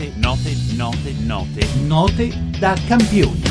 Note, note, note, note. Note da campioni.